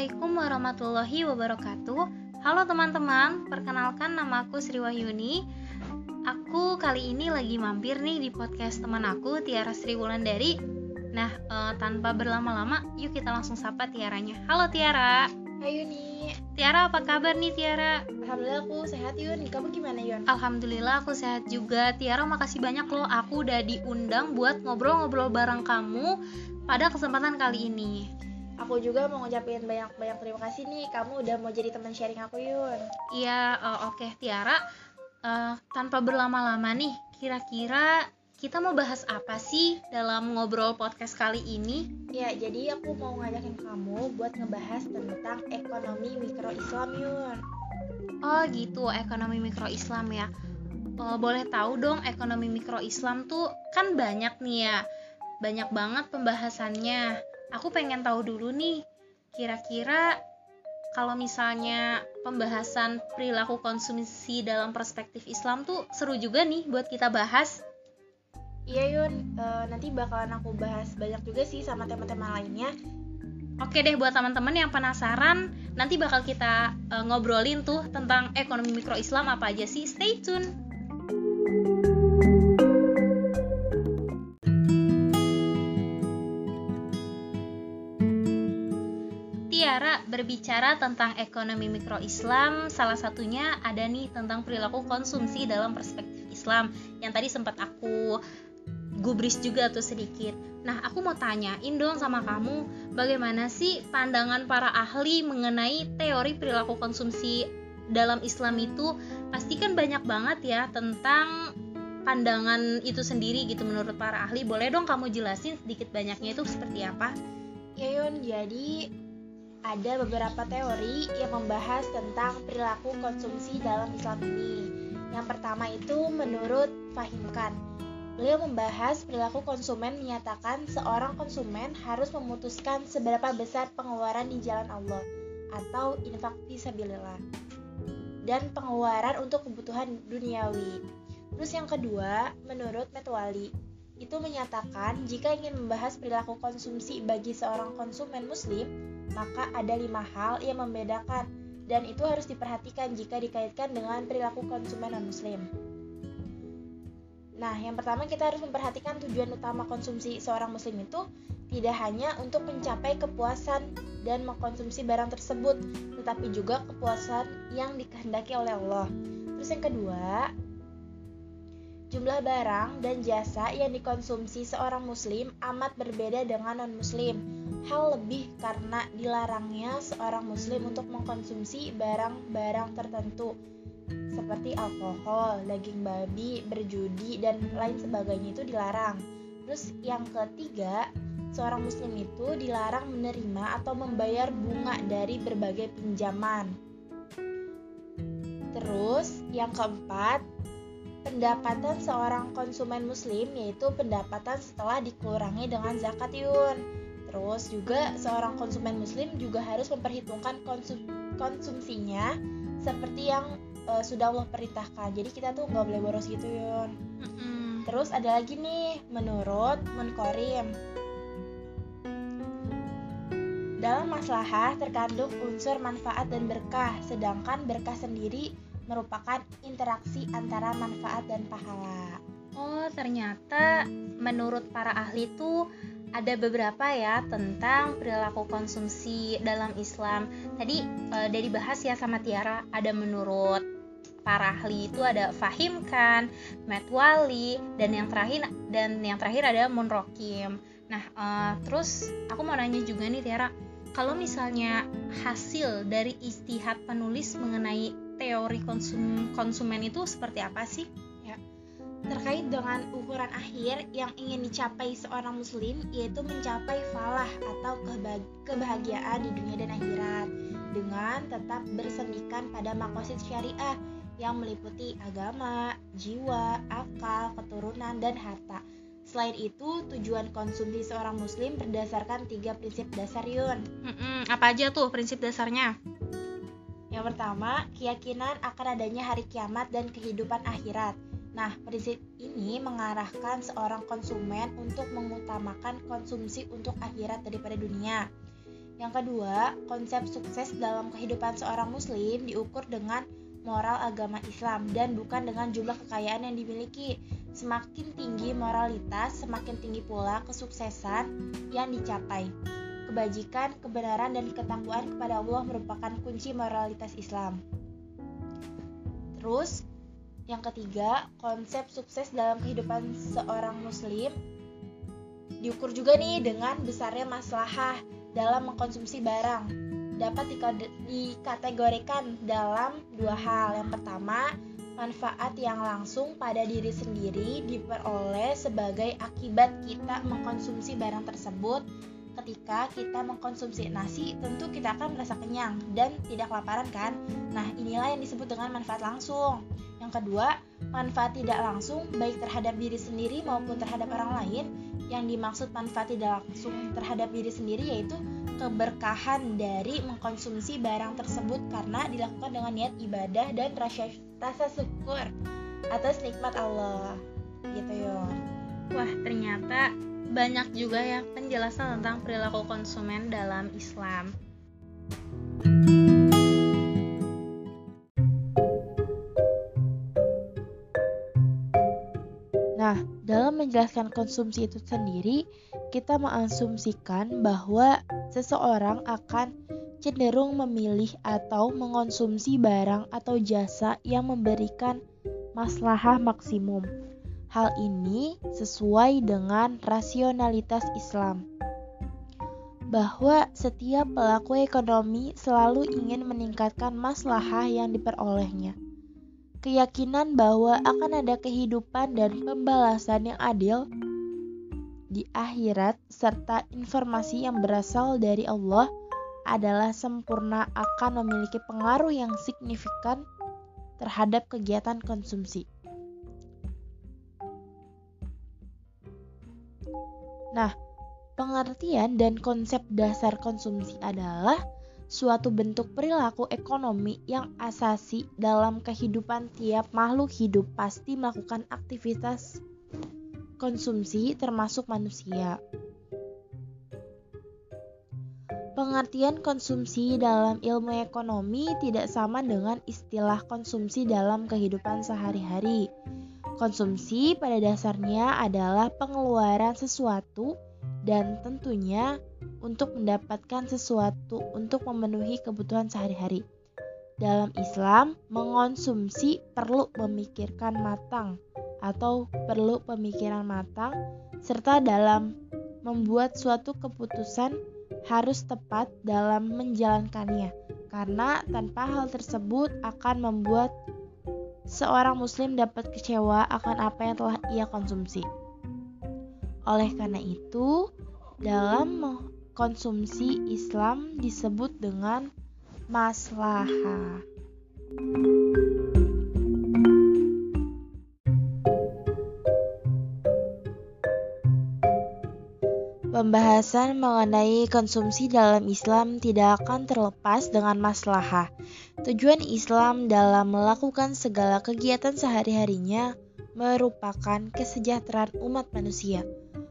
Assalamualaikum warahmatullahi wabarakatuh. Halo teman-teman, perkenalkan nama aku Sri Wahyuni. Aku kali ini lagi mampir nih di podcast teman aku Tiara Sri Wulandari. Nah, eh, tanpa berlama-lama, yuk kita langsung sapa Tiaranya. Halo Tiara. Hai Yuni, Tiara apa kabar nih Tiara? Alhamdulillah aku sehat Yun, kamu gimana Yun? Alhamdulillah aku sehat juga. Tiara makasih banyak loh aku udah diundang buat ngobrol-ngobrol bareng kamu pada kesempatan kali ini. Aku juga mau ngucapin banyak-banyak terima kasih nih, kamu udah mau jadi teman sharing aku Yun Iya, eh, oke Tiara. Eh, tanpa berlama-lama nih, kira-kira kita mau bahas apa sih dalam ngobrol podcast kali ini? Ya, jadi aku mau ngajakin kamu buat ngebahas tentang ekonomi mikro Islam Yun Oh gitu, ekonomi mikro Islam ya. Eh, boleh tahu dong ekonomi mikro Islam tuh kan banyak nih ya. Banyak banget pembahasannya. Aku pengen tahu dulu nih, kira-kira kalau misalnya pembahasan perilaku konsumsi dalam perspektif Islam tuh seru juga nih buat kita bahas. Iya Yun, eh, nanti bakalan aku bahas banyak juga sih sama tema-tema lainnya Oke deh buat teman-teman yang penasaran, nanti bakal kita eh, ngobrolin tuh tentang ekonomi mikro Islam apa aja sih. Stay tune. Berbicara tentang ekonomi mikro Islam, salah satunya ada nih tentang perilaku konsumsi dalam perspektif Islam yang tadi sempat aku gubris juga tuh sedikit. Nah, aku mau tanyain dong sama kamu, bagaimana sih pandangan para ahli mengenai teori perilaku konsumsi dalam Islam itu? Pasti kan banyak banget ya tentang pandangan itu sendiri gitu menurut para ahli. Boleh dong kamu jelasin sedikit banyaknya itu seperti apa? Ya jadi ada beberapa teori yang membahas tentang perilaku konsumsi dalam Islam ini. Yang pertama itu menurut Fahimkan. Beliau membahas perilaku konsumen menyatakan seorang konsumen harus memutuskan seberapa besar pengeluaran di jalan Allah atau infak fisabilillah dan pengeluaran untuk kebutuhan duniawi. Terus yang kedua, menurut Metwali, itu menyatakan jika ingin membahas perilaku konsumsi bagi seorang konsumen muslim, maka ada lima hal yang membedakan dan itu harus diperhatikan jika dikaitkan dengan perilaku konsumen non-muslim. Nah, yang pertama kita harus memperhatikan tujuan utama konsumsi seorang muslim itu tidak hanya untuk mencapai kepuasan dan mengkonsumsi barang tersebut, tetapi juga kepuasan yang dikehendaki oleh Allah. Terus yang kedua, jumlah barang dan jasa yang dikonsumsi seorang muslim amat berbeda dengan non-muslim. Hal lebih karena dilarangnya seorang muslim untuk mengkonsumsi barang-barang tertentu seperti alkohol, daging babi, berjudi, dan lain sebagainya itu dilarang. Terus yang ketiga, seorang muslim itu dilarang menerima atau membayar bunga dari berbagai pinjaman. Terus yang keempat, pendapatan seorang konsumen muslim yaitu pendapatan setelah dikurangi dengan zakat yun. Terus juga seorang konsumen muslim juga harus memperhitungkan konsum konsumsinya seperti yang uh, sudah Allah perintahkan. Jadi kita tuh nggak boleh boros gitu yun. Terus ada lagi nih menurut Munkorim dalam maslahah terkandung unsur manfaat dan berkah, sedangkan berkah sendiri merupakan interaksi antara manfaat dan pahala. Oh, ternyata menurut para ahli itu ada beberapa ya tentang perilaku konsumsi dalam Islam. Tadi e, dari bahas ya sama Tiara, ada menurut para ahli itu ada Fahim kan, Metwali dan yang terakhir dan yang terakhir ada Munrokim. Nah, e, terus aku mau nanya juga nih Tiara, kalau misalnya hasil dari istihad penulis mengenai teori konsum konsumen itu seperti apa sih? Terkait dengan ukuran akhir yang ingin dicapai seorang muslim yaitu mencapai falah atau kebahagiaan di dunia dan akhirat dengan tetap bersendikan pada makosid syariah yang meliputi agama, jiwa, akal, keturunan, dan harta. Selain itu, tujuan konsumsi seorang muslim berdasarkan tiga prinsip dasar Yun. Mm-mm, apa aja tuh prinsip dasarnya? Yang pertama, keyakinan akan adanya hari kiamat dan kehidupan akhirat. Nah, prinsip ini mengarahkan seorang konsumen untuk mengutamakan konsumsi untuk akhirat daripada dunia. Yang kedua, konsep sukses dalam kehidupan seorang muslim diukur dengan moral agama Islam dan bukan dengan jumlah kekayaan yang dimiliki. Semakin tinggi moralitas, semakin tinggi pula kesuksesan yang dicapai. Kebajikan, kebenaran, dan ketakwaan kepada Allah merupakan kunci moralitas Islam. Terus, yang ketiga, konsep sukses dalam kehidupan seorang muslim diukur juga nih dengan besarnya maslahah dalam mengkonsumsi barang dapat dikategorikan dalam dua hal. Yang pertama, manfaat yang langsung pada diri sendiri diperoleh sebagai akibat kita mengkonsumsi barang tersebut. Ketika kita mengkonsumsi nasi, tentu kita akan merasa kenyang dan tidak kelaparan kan? Nah, inilah yang disebut dengan manfaat langsung. Yang kedua, manfaat tidak langsung baik terhadap diri sendiri maupun terhadap orang lain. Yang dimaksud manfaat tidak langsung terhadap diri sendiri yaitu keberkahan dari mengkonsumsi barang tersebut karena dilakukan dengan niat ibadah dan rasa rasa syukur atas nikmat Allah. Gitu ya wah ternyata banyak juga ya penjelasan tentang perilaku konsumen dalam Islam. Nah, menjelaskan konsumsi itu sendiri, kita mengasumsikan bahwa seseorang akan cenderung memilih atau mengonsumsi barang atau jasa yang memberikan maslahah maksimum. Hal ini sesuai dengan rasionalitas Islam. Bahwa setiap pelaku ekonomi selalu ingin meningkatkan maslahah yang diperolehnya keyakinan bahwa akan ada kehidupan dan pembalasan yang adil di akhirat serta informasi yang berasal dari Allah adalah sempurna akan memiliki pengaruh yang signifikan terhadap kegiatan konsumsi. Nah, pengertian dan konsep dasar konsumsi adalah suatu bentuk perilaku ekonomi yang asasi dalam kehidupan tiap makhluk hidup pasti melakukan aktivitas konsumsi termasuk manusia. Pengertian konsumsi dalam ilmu ekonomi tidak sama dengan istilah konsumsi dalam kehidupan sehari-hari. Konsumsi pada dasarnya adalah pengeluaran sesuatu dan tentunya untuk mendapatkan sesuatu untuk memenuhi kebutuhan sehari-hari. Dalam Islam, mengonsumsi perlu memikirkan matang atau perlu pemikiran matang serta dalam membuat suatu keputusan harus tepat dalam menjalankannya karena tanpa hal tersebut akan membuat seorang muslim dapat kecewa akan apa yang telah ia konsumsi. Oleh karena itu, dalam konsumsi Islam disebut dengan maslahah. Pembahasan mengenai konsumsi dalam Islam tidak akan terlepas dengan maslahah. Tujuan Islam dalam melakukan segala kegiatan sehari-harinya merupakan kesejahteraan umat manusia.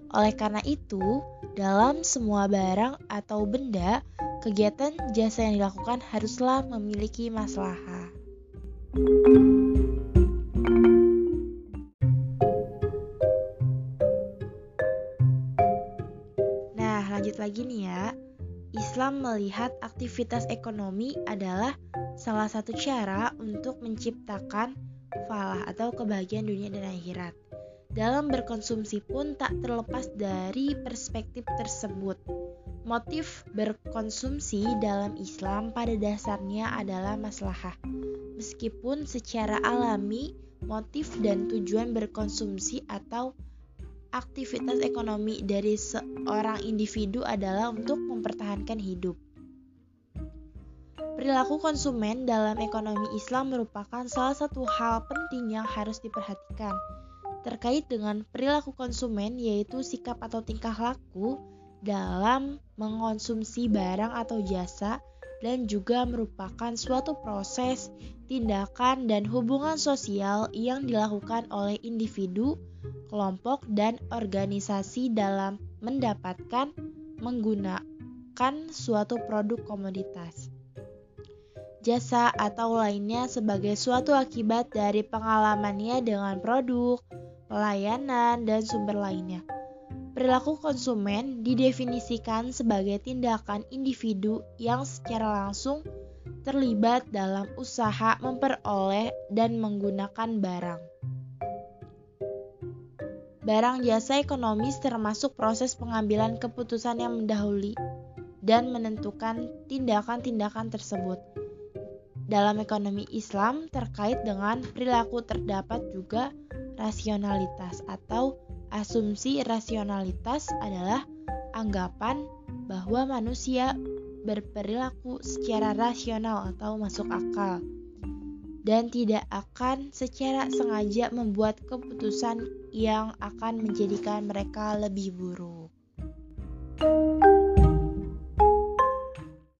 Oleh karena itu, dalam semua barang atau benda, kegiatan jasa yang dilakukan haruslah memiliki masalah. Nah, lanjut lagi nih ya. Islam melihat aktivitas ekonomi adalah salah satu cara untuk menciptakan falah atau kebahagiaan dunia dan akhirat dalam berkonsumsi pun tak terlepas dari perspektif tersebut. Motif berkonsumsi dalam Islam pada dasarnya adalah maslahah. Meskipun secara alami motif dan tujuan berkonsumsi atau aktivitas ekonomi dari seorang individu adalah untuk mempertahankan hidup. Perilaku konsumen dalam ekonomi Islam merupakan salah satu hal penting yang harus diperhatikan terkait dengan perilaku konsumen yaitu sikap atau tingkah laku dalam mengonsumsi barang atau jasa dan juga merupakan suatu proses, tindakan, dan hubungan sosial yang dilakukan oleh individu, kelompok, dan organisasi dalam mendapatkan, menggunakan, suatu produk komoditas, jasa, atau lainnya sebagai suatu akibat dari pengalamannya dengan produk, pelayanan, dan sumber lainnya. Perilaku konsumen didefinisikan sebagai tindakan individu yang secara langsung terlibat dalam usaha memperoleh dan menggunakan barang. Barang jasa ekonomis termasuk proses pengambilan keputusan yang mendahului dan menentukan tindakan-tindakan tersebut. Dalam ekonomi Islam terkait dengan perilaku terdapat juga rasionalitas atau asumsi rasionalitas adalah anggapan bahwa manusia berperilaku secara rasional atau masuk akal dan tidak akan secara sengaja membuat keputusan yang akan menjadikan mereka lebih buruk.